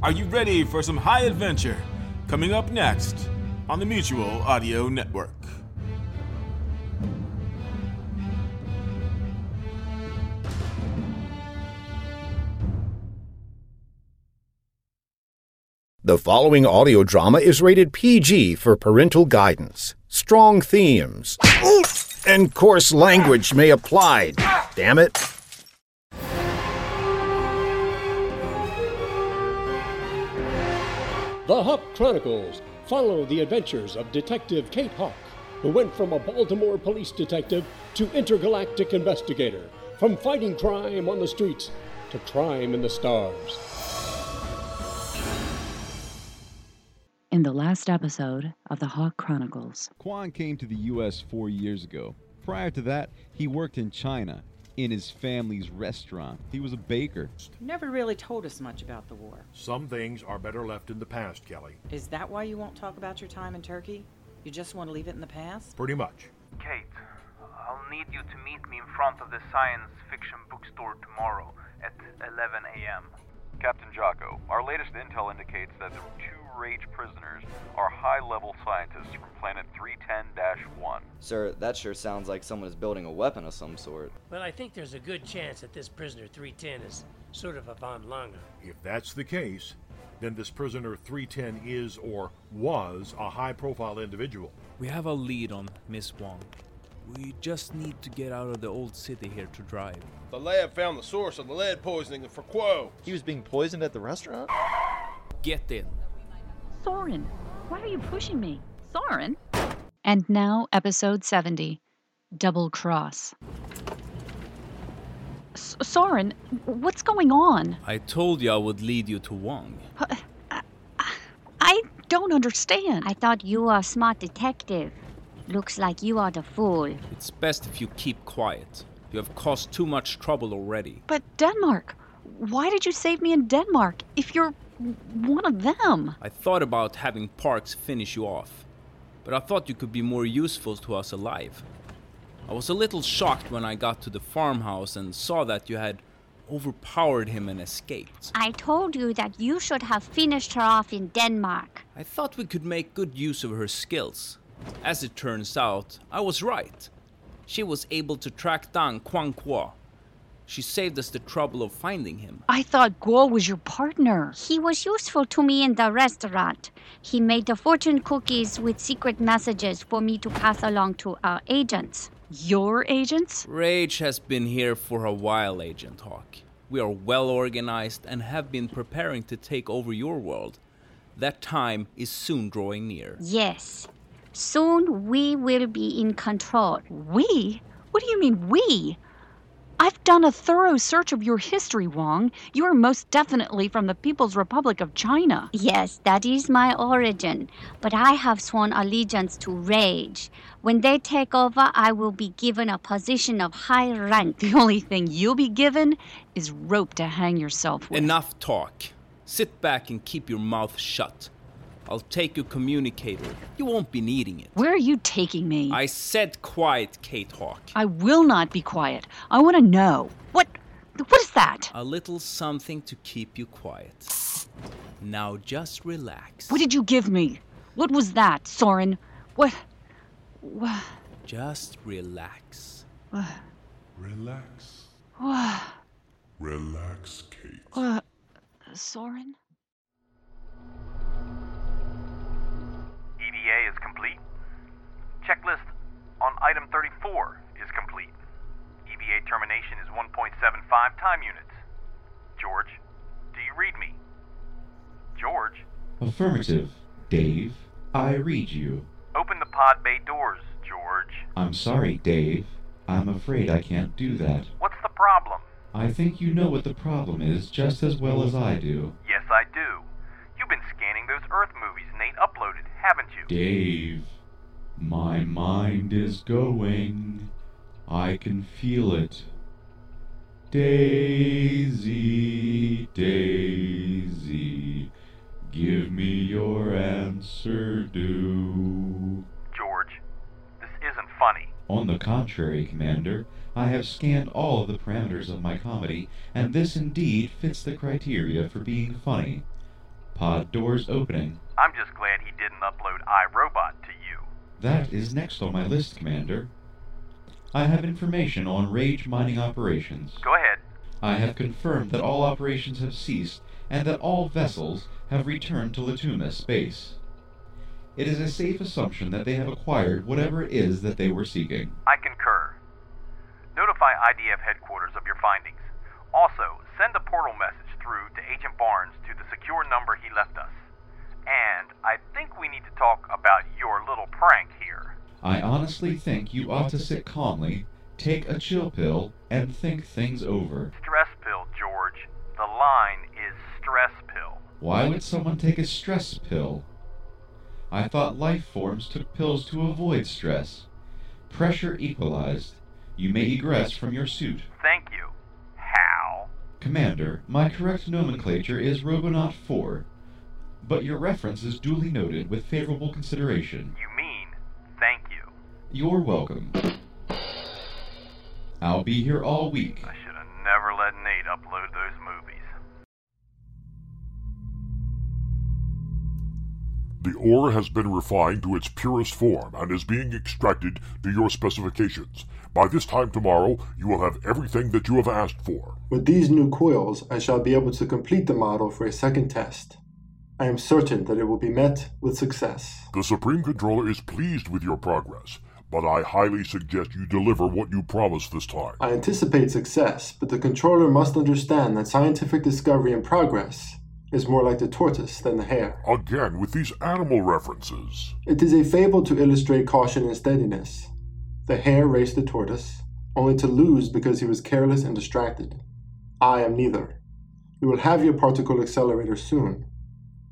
Are you ready for some high adventure? Coming up next on the Mutual Audio Network. The following audio drama is rated PG for parental guidance. Strong themes and coarse language may apply. Damn it. The Hawk Chronicles follow the adventures of Detective Kate Hawk, who went from a Baltimore police detective to intergalactic investigator, from fighting crime on the streets to crime in the stars. In the last episode of the Hawk Chronicles, Quan came to the U.S. four years ago. Prior to that, he worked in China in his family's restaurant. He was a baker. Never really told us much about the war. Some things are better left in the past, Kelly. Is that why you won't talk about your time in Turkey? You just want to leave it in the past? Pretty much. Kate, I'll need you to meet me in front of the science fiction bookstore tomorrow at 11 a.m. Captain Jocko, our latest intel indicates that the two Rage prisoners are high level scientists from planet 310 1. Sir, that sure sounds like someone is building a weapon of some sort. Well, I think there's a good chance that this prisoner 310 is sort of a von Lange. If that's the case, then this prisoner 310 is or was a high profile individual. We have a lead on Miss Wong. We just need to get out of the old city here to drive. The lab found the source of the lead poisoning for Quo. He was being poisoned at the restaurant? Get in. Soren, why are you pushing me? Soren? And now, episode 70 Double Cross. S- Soren, what's going on? I told you I would lead you to Wong. Uh, uh, I don't understand. I thought you were a smart detective. Looks like you are the fool. It's best if you keep quiet. You have caused too much trouble already. But Denmark, why did you save me in Denmark if you're one of them? I thought about having Parks finish you off, but I thought you could be more useful to us alive. I was a little shocked when I got to the farmhouse and saw that you had overpowered him and escaped. I told you that you should have finished her off in Denmark. I thought we could make good use of her skills. As it turns out, I was right. She was able to track down Quang Qua. She saved us the trouble of finding him. I thought Guo was your partner. He was useful to me in the restaurant. He made the fortune cookies with secret messages for me to pass along to our agents. Your agents? Rage has been here for a while, Agent Hawk. We are well organized and have been preparing to take over your world. That time is soon drawing near. Yes. Soon we will be in control. We? What do you mean, we? I've done a thorough search of your history, Wong. You are most definitely from the People's Republic of China. Yes, that is my origin. But I have sworn allegiance to Rage. When they take over, I will be given a position of high rank. The only thing you'll be given is rope to hang yourself with. Enough talk. Sit back and keep your mouth shut. I'll take your communicator. You won't be needing it. Where are you taking me? I said quiet, Kate Hawk. I will not be quiet. I want to know. What what is that? A little something to keep you quiet. Now just relax. What did you give me? What was that, Soren? What what Just relax. What? Relax. What? Relax, Kate. What? Soren? EVA is complete. Checklist on item 34 is complete. EVA termination is 1.75 time units. George, do you read me? George? Affirmative. Dave, I read you. Open the pod bay doors, George. I'm sorry, Dave. I'm afraid I can't do that. What's the problem? I think you know what the problem is just as well as I do. Yes, I do. You've been scanning those Earth movies Nate uploaded, haven't you? Dave, my mind is going. I can feel it. Daisy, Daisy, give me your answer do. George, this isn't funny. On the contrary, Commander, I have scanned all of the parameters of my comedy, and this indeed fits the criteria for being funny. Pod doors opening. I'm just glad he didn't upload iRobot to you. That is next on my list, Commander. I have information on Rage mining operations. Go ahead. I have confirmed that all operations have ceased and that all vessels have returned to Latuma space. It is a safe assumption that they have acquired whatever it is that they were seeking. I concur. Notify IDF headquarters of your findings. Also, send a portal message through to Agent Barnes to the secure number he left us. And I think we need to talk about your little prank here. I honestly think you ought to sit calmly, take a chill pill, and think things over. Stress pill, George. The line is stress pill. Why would someone take a stress pill? I thought life forms took pills to avoid stress. Pressure equalized. You may egress from your suit. Thank you. Commander, my correct nomenclature is Robonaut 4, but your reference is duly noted with favorable consideration. You mean thank you. You're welcome. I'll be here all week. The ore has been refined to its purest form and is being extracted to your specifications. By this time tomorrow, you will have everything that you have asked for. With these new coils, I shall be able to complete the model for a second test. I am certain that it will be met with success. The Supreme Controller is pleased with your progress, but I highly suggest you deliver what you promised this time. I anticipate success, but the controller must understand that scientific discovery and progress is more like the tortoise than the hare. Again, with these animal references. It is a fable to illustrate caution and steadiness. The hare raced the tortoise, only to lose because he was careless and distracted. I am neither. You will have your particle accelerator soon.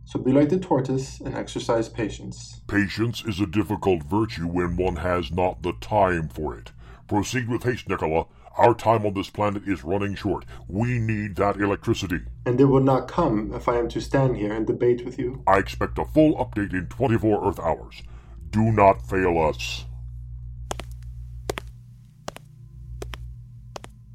So be like the tortoise and exercise patience. Patience is a difficult virtue when one has not the time for it. Proceed with haste, Nikola. Our time on this planet is running short. We need that electricity. And it will not come if I am to stand here and debate with you. I expect a full update in 24 Earth hours. Do not fail us.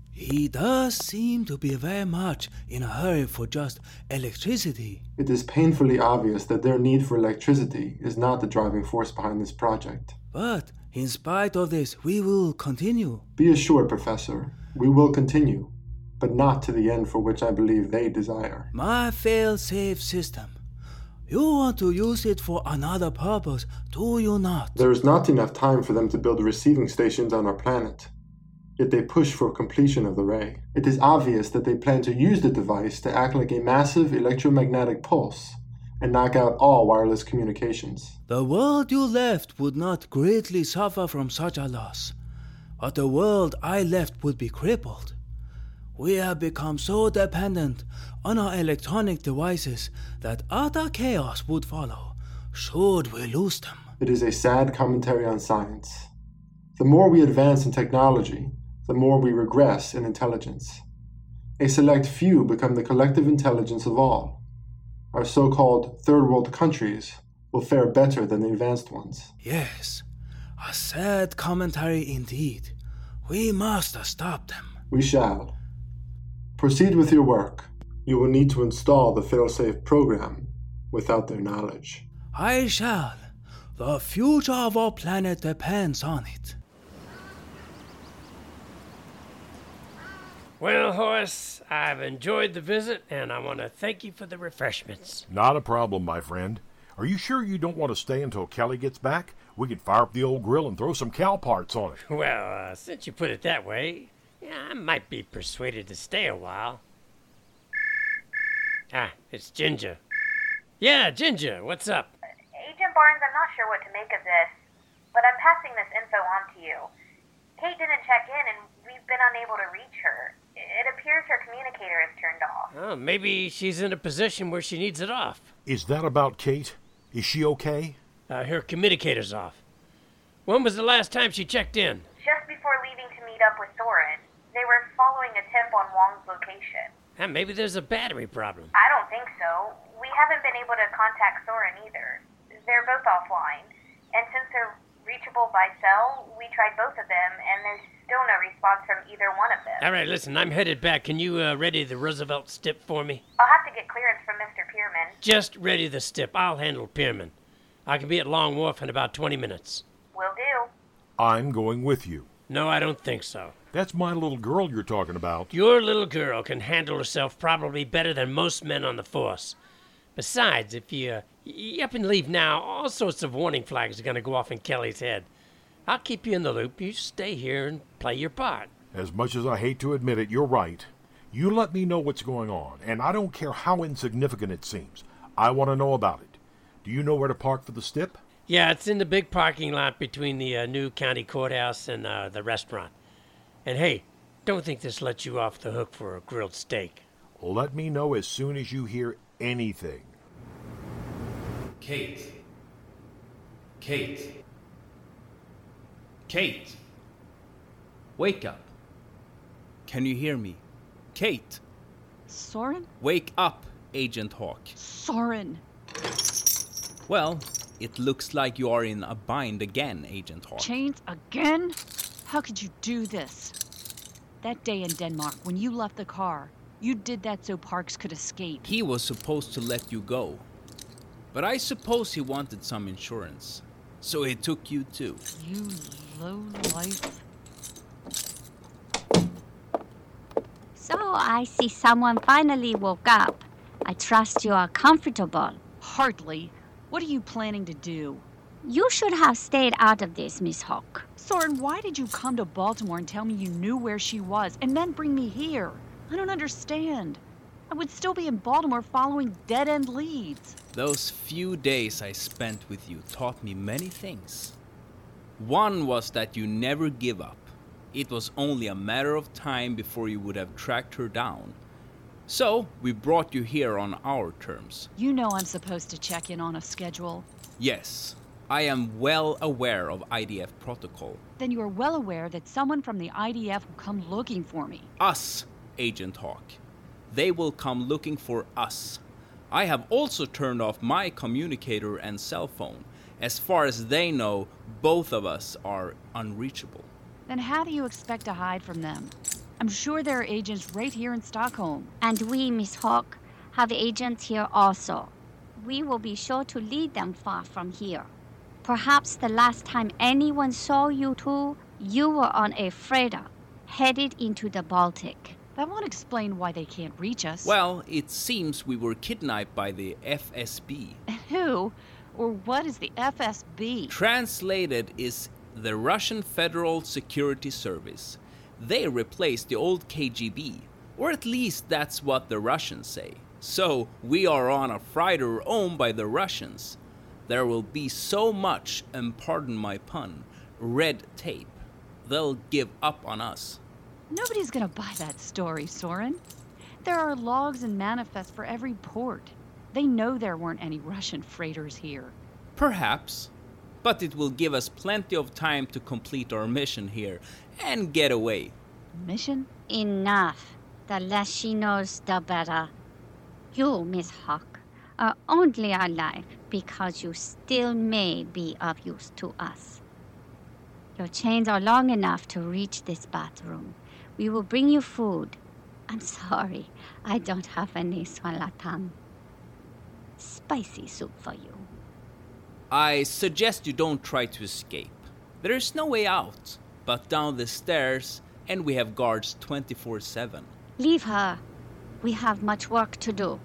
He does seem to be very much in a hurry for just electricity. It is painfully obvious that their need for electricity is not the driving force behind this project. But in spite of this, we will continue. Be assured, Professor, we will continue, but not to the end for which I believe they desire. My fail safe system. You want to use it for another purpose, do you not? There is not enough time for them to build receiving stations on our planet. Yet they push for completion of the ray. It is obvious that they plan to use the device to act like a massive electromagnetic pulse and knock out all wireless communications. The world you left would not greatly suffer from such a loss, but the world I left would be crippled. We have become so dependent on our electronic devices that utter chaos would follow should we lose them. It is a sad commentary on science. The more we advance in technology, the more we regress in intelligence. A select few become the collective intelligence of all. Our so called third world countries will fare better than the advanced ones. Yes, a sad commentary indeed. We must stop them. We shall. Proceed with your work. You will need to install the failsafe program without their knowledge. I shall. The future of our planet depends on it. Well, Horace, I've enjoyed the visit, and I want to thank you for the refreshments. Not a problem, my friend. Are you sure you don't want to stay until Kelly gets back? We could fire up the old grill and throw some cow parts on it. Well, uh, since you put it that way, yeah, I might be persuaded to stay a while. Ah, it's Ginger. Yeah, Ginger, what's up? Agent Barnes, I'm not sure what to make of this, but I'm passing this info on to you. Kate didn't check in, and we've been unable to reach her. It appears her communicator is turned off. Oh, maybe she's in a position where she needs it off. Is that about Kate? Is she okay? Uh, her communicator's off. When was the last time she checked in? Just before leaving to meet up with Soren. They were following a tip on Wong's location. Ah, maybe there's a battery problem. I don't think so. We haven't been able to contact Soren either. They're both offline. And since they're reachable by cell, we tried both of them, and there's Still no response from either one of them. All right, listen, I'm headed back. Can you uh, ready the Roosevelt stip for me? I'll have to get clearance from Mr. Pierman. Just ready the stip. I'll handle Pierman. I can be at Long Wharf in about 20 minutes. Will do. I'm going with you. No, I don't think so. That's my little girl you're talking about. Your little girl can handle herself probably better than most men on the force. Besides, if you, uh, you up and leave now, all sorts of warning flags are going to go off in Kelly's head. I'll keep you in the loop. You stay here and play your part. As much as I hate to admit it, you're right. You let me know what's going on, and I don't care how insignificant it seems. I want to know about it. Do you know where to park for the stip? Yeah, it's in the big parking lot between the uh, new county courthouse and uh, the restaurant. And hey, don't think this lets you off the hook for a grilled steak. Let me know as soon as you hear anything. Kate. Kate. Kate. Wake up. Can you hear me? Kate. Soren? Wake up, Agent Hawk. Soren. Well, it looks like you are in a bind again, Agent Hawk. Chains again? How could you do this? That day in Denmark, when you left the car, you did that so Parks could escape. He was supposed to let you go. But I suppose he wanted some insurance. So he took you too. You low life. So I see someone finally woke up. I trust you are comfortable. Hardly. What are you planning to do? You should have stayed out of this, Miss Hawk. Soren, why did you come to Baltimore and tell me you knew where she was and then bring me here? I don't understand. I would still be in Baltimore following dead end leads. Those few days I spent with you taught me many things. One was that you never give up. It was only a matter of time before you would have tracked her down. So, we brought you here on our terms. You know I'm supposed to check in on a schedule. Yes, I am well aware of IDF protocol. Then you are well aware that someone from the IDF will come looking for me. Us, Agent Hawk. They will come looking for us. I have also turned off my communicator and cell phone. As far as they know, both of us are unreachable. Then how do you expect to hide from them? I'm sure there are agents right here in Stockholm. And we, Miss Hawk, have agents here also. We will be sure to lead them far from here. Perhaps the last time anyone saw you two, you were on a freighter headed into the Baltic. That won't explain why they can't reach us. Well, it seems we were kidnapped by the FSB. Who or what is the FSB? Translated is the Russian Federal Security Service. They replaced the old KGB, or at least that's what the Russians say. So, we are on a freighter owned by the Russians. There will be so much, and pardon my pun, red tape. They'll give up on us. Nobody's gonna buy that story, Soren. There are logs and manifests for every port. They know there weren't any Russian freighters here. Perhaps. But it will give us plenty of time to complete our mission here and get away. Mission? Enough. The less she knows, the better. You, Miss Hawk, are only alive because you still may be of use to us. Your chains are long enough to reach this bathroom. We will bring you food. I'm sorry, I don't have any swalatam. Spicy soup for you. I suggest you don't try to escape. There is no way out but down the stairs, and we have guards 24 7. Leave her. We have much work to do.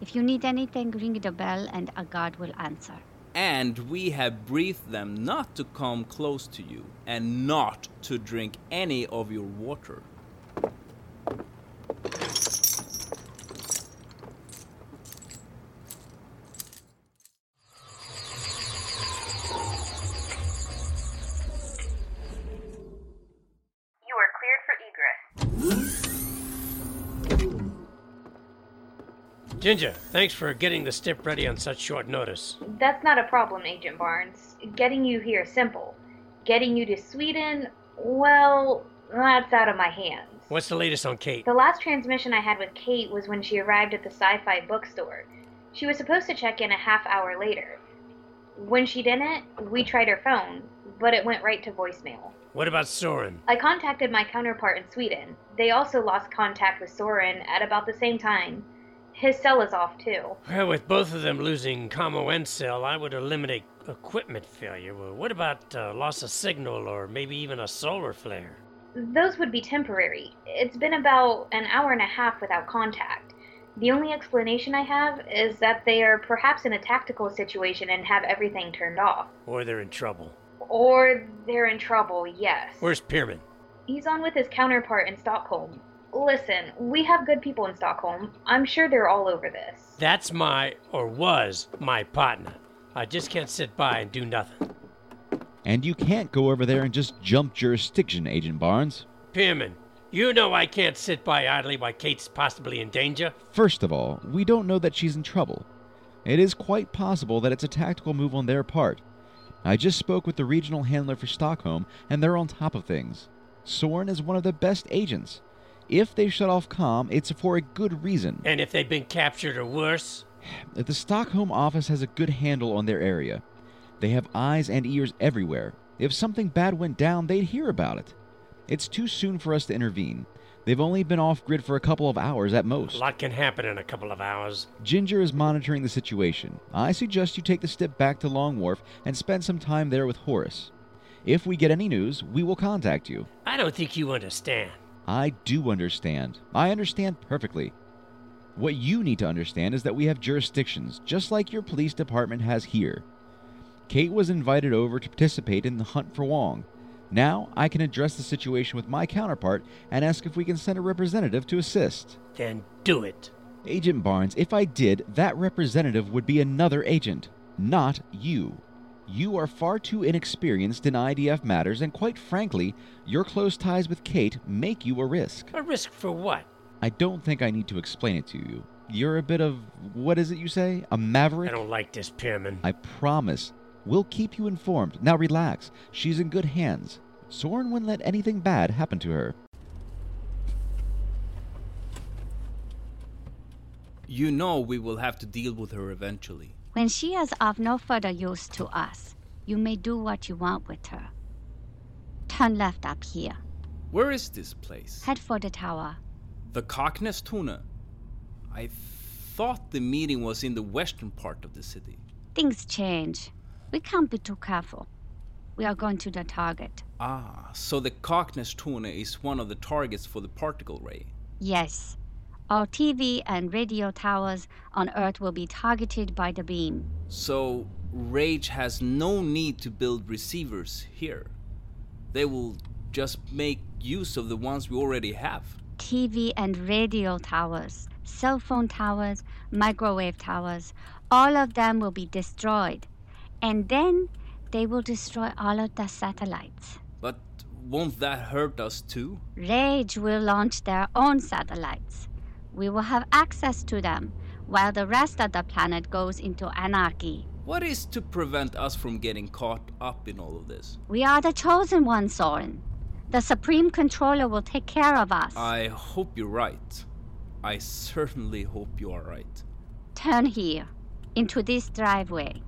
If you need anything, ring the bell and a guard will answer. And we have briefed them not to come close to you and not to drink any of your water. You are cleared for egress. Ginger, thanks for getting the stip ready on such short notice. That's not a problem, Agent Barnes. Getting you here is simple. Getting you to Sweden, well, that's out of my hands. What's the latest on Kate? The last transmission I had with Kate was when she arrived at the sci fi bookstore. She was supposed to check in a half hour later. When she didn't, we tried her phone, but it went right to voicemail. What about Soren? I contacted my counterpart in Sweden. They also lost contact with Soren at about the same time. His cell is off too. Well, with both of them losing commo and cell, I would eliminate equipment failure. Well, what about uh, loss of signal or maybe even a solar flare? Those would be temporary. It's been about an hour and a half without contact. The only explanation I have is that they are perhaps in a tactical situation and have everything turned off. Or they're in trouble. Or they're in trouble, yes. Where's Pierman? He's on with his counterpart in Stockholm. Listen, we have good people in Stockholm. I'm sure they're all over this. That's my, or was, my partner. I just can't sit by and do nothing. And you can't go over there and just jump jurisdiction, Agent Barnes. Pierman, you know I can't sit by idly while Kate's possibly in danger. First of all, we don't know that she's in trouble. It is quite possible that it's a tactical move on their part. I just spoke with the regional handler for Stockholm, and they're on top of things. Soren is one of the best agents. If they shut off com, it's for a good reason. And if they've been captured or worse? The Stockholm office has a good handle on their area. They have eyes and ears everywhere. If something bad went down, they'd hear about it. It's too soon for us to intervene. They've only been off grid for a couple of hours at most. A lot can happen in a couple of hours. Ginger is monitoring the situation. I suggest you take the step back to Long Wharf and spend some time there with Horace. If we get any news, we will contact you. I don't think you understand. I do understand. I understand perfectly. What you need to understand is that we have jurisdictions, just like your police department has here. Kate was invited over to participate in the hunt for Wong. Now I can address the situation with my counterpart and ask if we can send a representative to assist. Then do it. Agent Barnes, if I did, that representative would be another agent, not you. You are far too inexperienced in IDF matters, and quite frankly, your close ties with Kate make you a risk. A risk for what? I don't think I need to explain it to you. You're a bit of, what is it you say? A maverick? I don't like this, Pierman. I promise. We'll keep you informed. Now relax. She's in good hands. Soren wouldn't let anything bad happen to her. You know we will have to deal with her eventually. When she is of no further use to us, you may do what you want with her. Turn left up here. Where is this place? Head for the tower. The Kaknästornet. I thought the meeting was in the western part of the city. Things change. We can't be too careful. We are going to the target. Ah, so the Kaknästornet is one of the targets for the particle ray. Yes. Our TV and radio towers on Earth will be targeted by the beam. So Rage has no need to build receivers here. They will just make use of the ones we already have. TV and radio towers, cell phone towers, microwave towers, all of them will be destroyed. And then they will destroy all of the satellites. But won't that hurt us too? Rage will launch their own satellites. We will have access to them while the rest of the planet goes into anarchy. What is to prevent us from getting caught up in all of this? We are the chosen ones, Soren. The Supreme Controller will take care of us. I hope you're right. I certainly hope you are right. Turn here, into this driveway.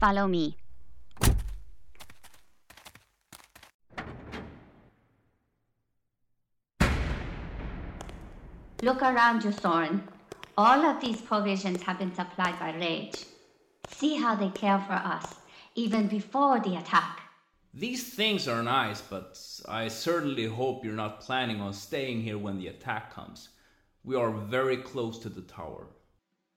Follow me. Look around you, Soren. All of these provisions have been supplied by Rage. See how they care for us, even before the attack. These things are nice, but I certainly hope you're not planning on staying here when the attack comes. We are very close to the tower.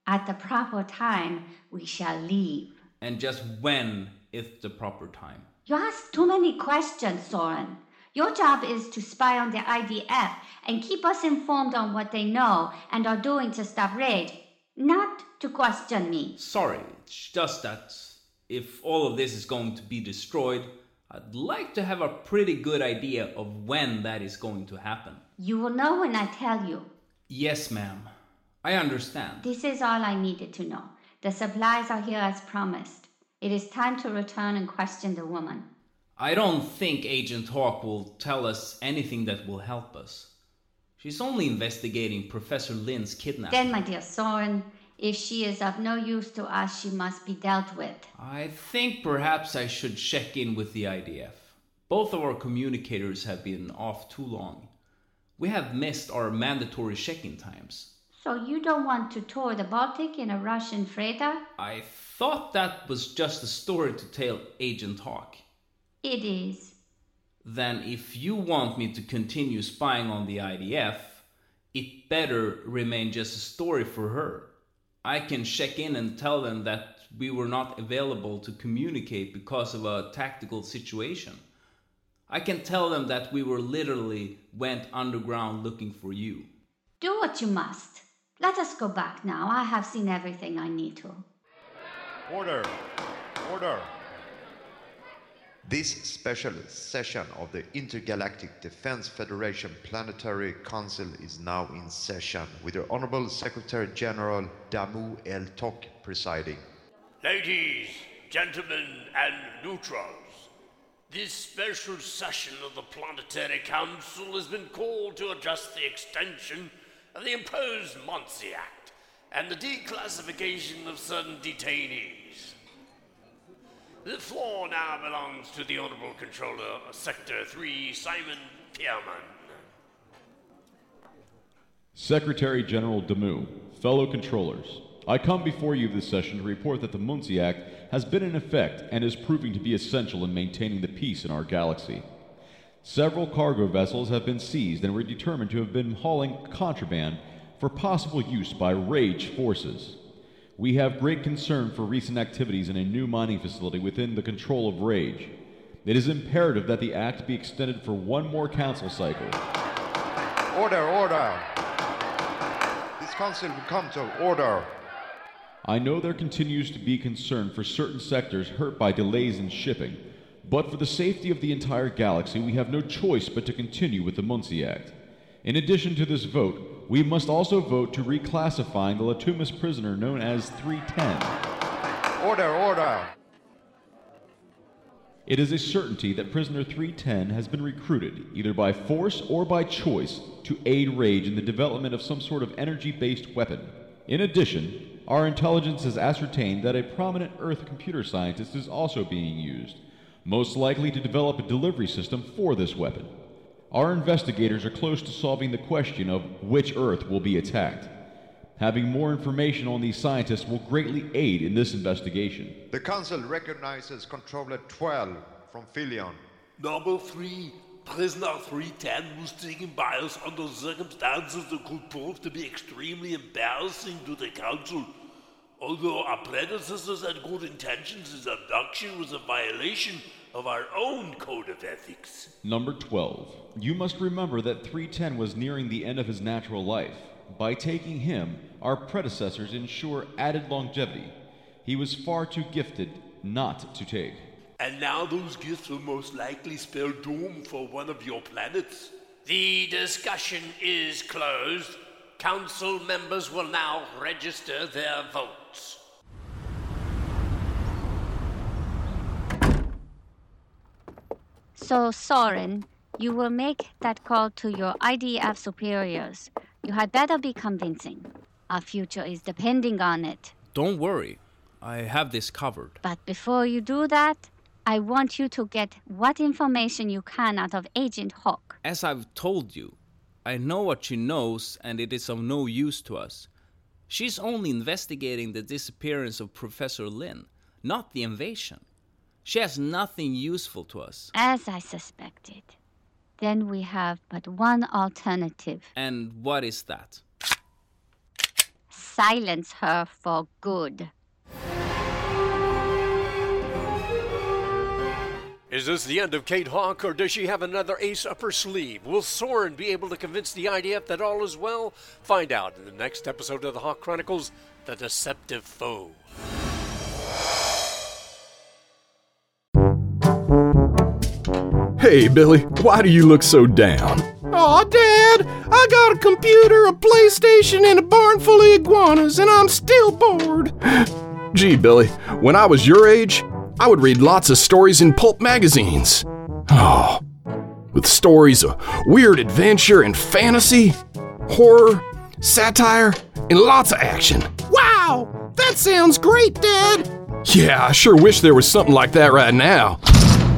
At the proper time, we shall leave. And just when is the proper time? You ask too many questions, Soren. Your job is to spy on the IDF and keep us informed on what they know and are doing to stop Rage, not to question me. Sorry, it's just that if all of this is going to be destroyed, I'd like to have a pretty good idea of when that is going to happen. You will know when I tell you. Yes, ma'am. I understand. This is all I needed to know. The supplies are here as promised. It is time to return and question the woman. I don't think Agent Hawk will tell us anything that will help us. She's only investigating Professor Lynn's kidnapping. Then, my dear Soren, if she is of no use to us, she must be dealt with. I think perhaps I should check in with the IDF. Both of our communicators have been off too long. We have missed our mandatory check-in times. So you don't want to tour the Baltic in a Russian freighter? I thought that was just a story to tell Agent Hawk. It is. Then if you want me to continue spying on the IDF, it better remain just a story for her. I can check in and tell them that we were not available to communicate because of a tactical situation. I can tell them that we were literally went underground looking for you. Do what you must. Let us go back now. I have seen everything I need to. Order! Order! This special session of the Intergalactic Defense Federation Planetary Council is now in session with the Honorable Secretary General Damu El Tok presiding. Ladies, gentlemen, and neutrals, this special session of the Planetary Council has been called to address the extension the imposed Muncie Act and the declassification of certain detainees. The floor now belongs to the Honorable Controller of Sector 3, Simon Pierman. Secretary General Damu, fellow controllers, I come before you this session to report that the Muncie Act has been in effect and is proving to be essential in maintaining the peace in our galaxy. Several cargo vessels have been seized and were determined to have been hauling contraband for possible use by Rage forces. We have great concern for recent activities in a new mining facility within the control of Rage. It is imperative that the act be extended for one more council cycle. Order, order! This council will come to order. I know there continues to be concern for certain sectors hurt by delays in shipping, but for the safety of the entire galaxy, we have no choice but to continue with the Muncie Act. In addition to this vote, we must also vote to reclassifying the Latumas prisoner known as 310. Order, order! It is a certainty that prisoner 310 has been recruited, either by force or by choice, to aid Rage in the development of some sort of energy based weapon. In addition, our intelligence has ascertained that a prominent Earth computer scientist is also being used, most likely to develop a delivery system for this weapon. Our investigators are close to solving the question of which Earth will be attacked. Having more information on these scientists will greatly aid in this investigation. The Council recognizes Controller 12 from Philion. Number 3, prisoner 310 was taken by us under circumstances that could prove to be extremely embarrassing to the Council. Although our predecessors had good intentions, his abduction was a violation of our own code of ethics. Number 12. You must remember that 310 was nearing the end of his natural life. By taking him, our predecessors ensure added longevity. He was far too gifted not to take. And now those gifts will most likely spell doom for one of your planets. The discussion is closed. Council members will now register their votes. So, Soren, you will make that call to your IDF superiors. You had better be convincing. Our future is depending on it. Don't worry, I have this covered. But before you do that, I want you to get what information you can out of Agent Hawk. As I've told you, I know what she knows, and it is of no use to us. She's only investigating the disappearance of Professor Lin, not the invasion. She has nothing useful to us. As I suspected. Then we have but one alternative. And what is that? Silence her for good. Is this the end of Kate Hawk, or does she have another ace up her sleeve? Will Soren be able to convince the IDF that all is well? Find out in the next episode of the Hawk Chronicles The Deceptive Foe. Hey, Billy, why do you look so down? Aw, Dad, I got a computer, a PlayStation, and a barn full of iguanas, and I'm still bored. Gee, Billy, when I was your age, I would read lots of stories in pulp magazines. Oh, with stories of weird adventure and fantasy, horror, satire, and lots of action. Wow, that sounds great, Dad. Yeah, I sure wish there was something like that right now.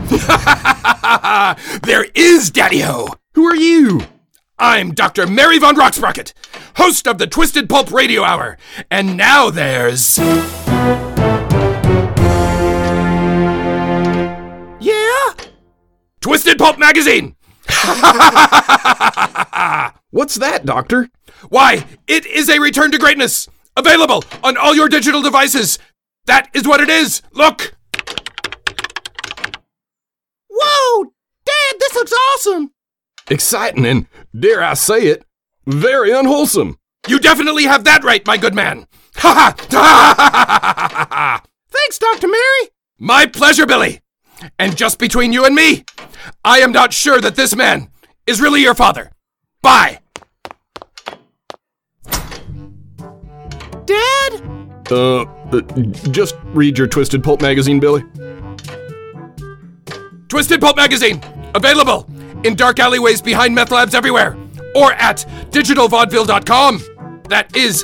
there is, Daddy Ho. Who are you? I'm Dr. Mary Von Rocksprocket, host of the Twisted Pulp Radio Hour. And now there's. Twisted Pulp Magazine! What's that, Doctor? Why, it is a return to greatness! Available on all your digital devices! That is what it is! Look! Whoa! Dad, this looks awesome! Exciting and, dare I say it, very unwholesome. You definitely have that right, my good man! Ha ha! Thanks, Dr. Mary! My pleasure, Billy! And just between you and me, I am not sure that this man is really your father. Bye! Dad? Uh, uh, just read your Twisted Pulp magazine, Billy. Twisted Pulp magazine, available in dark alleyways behind meth labs everywhere, or at digitalvaudeville.com. That is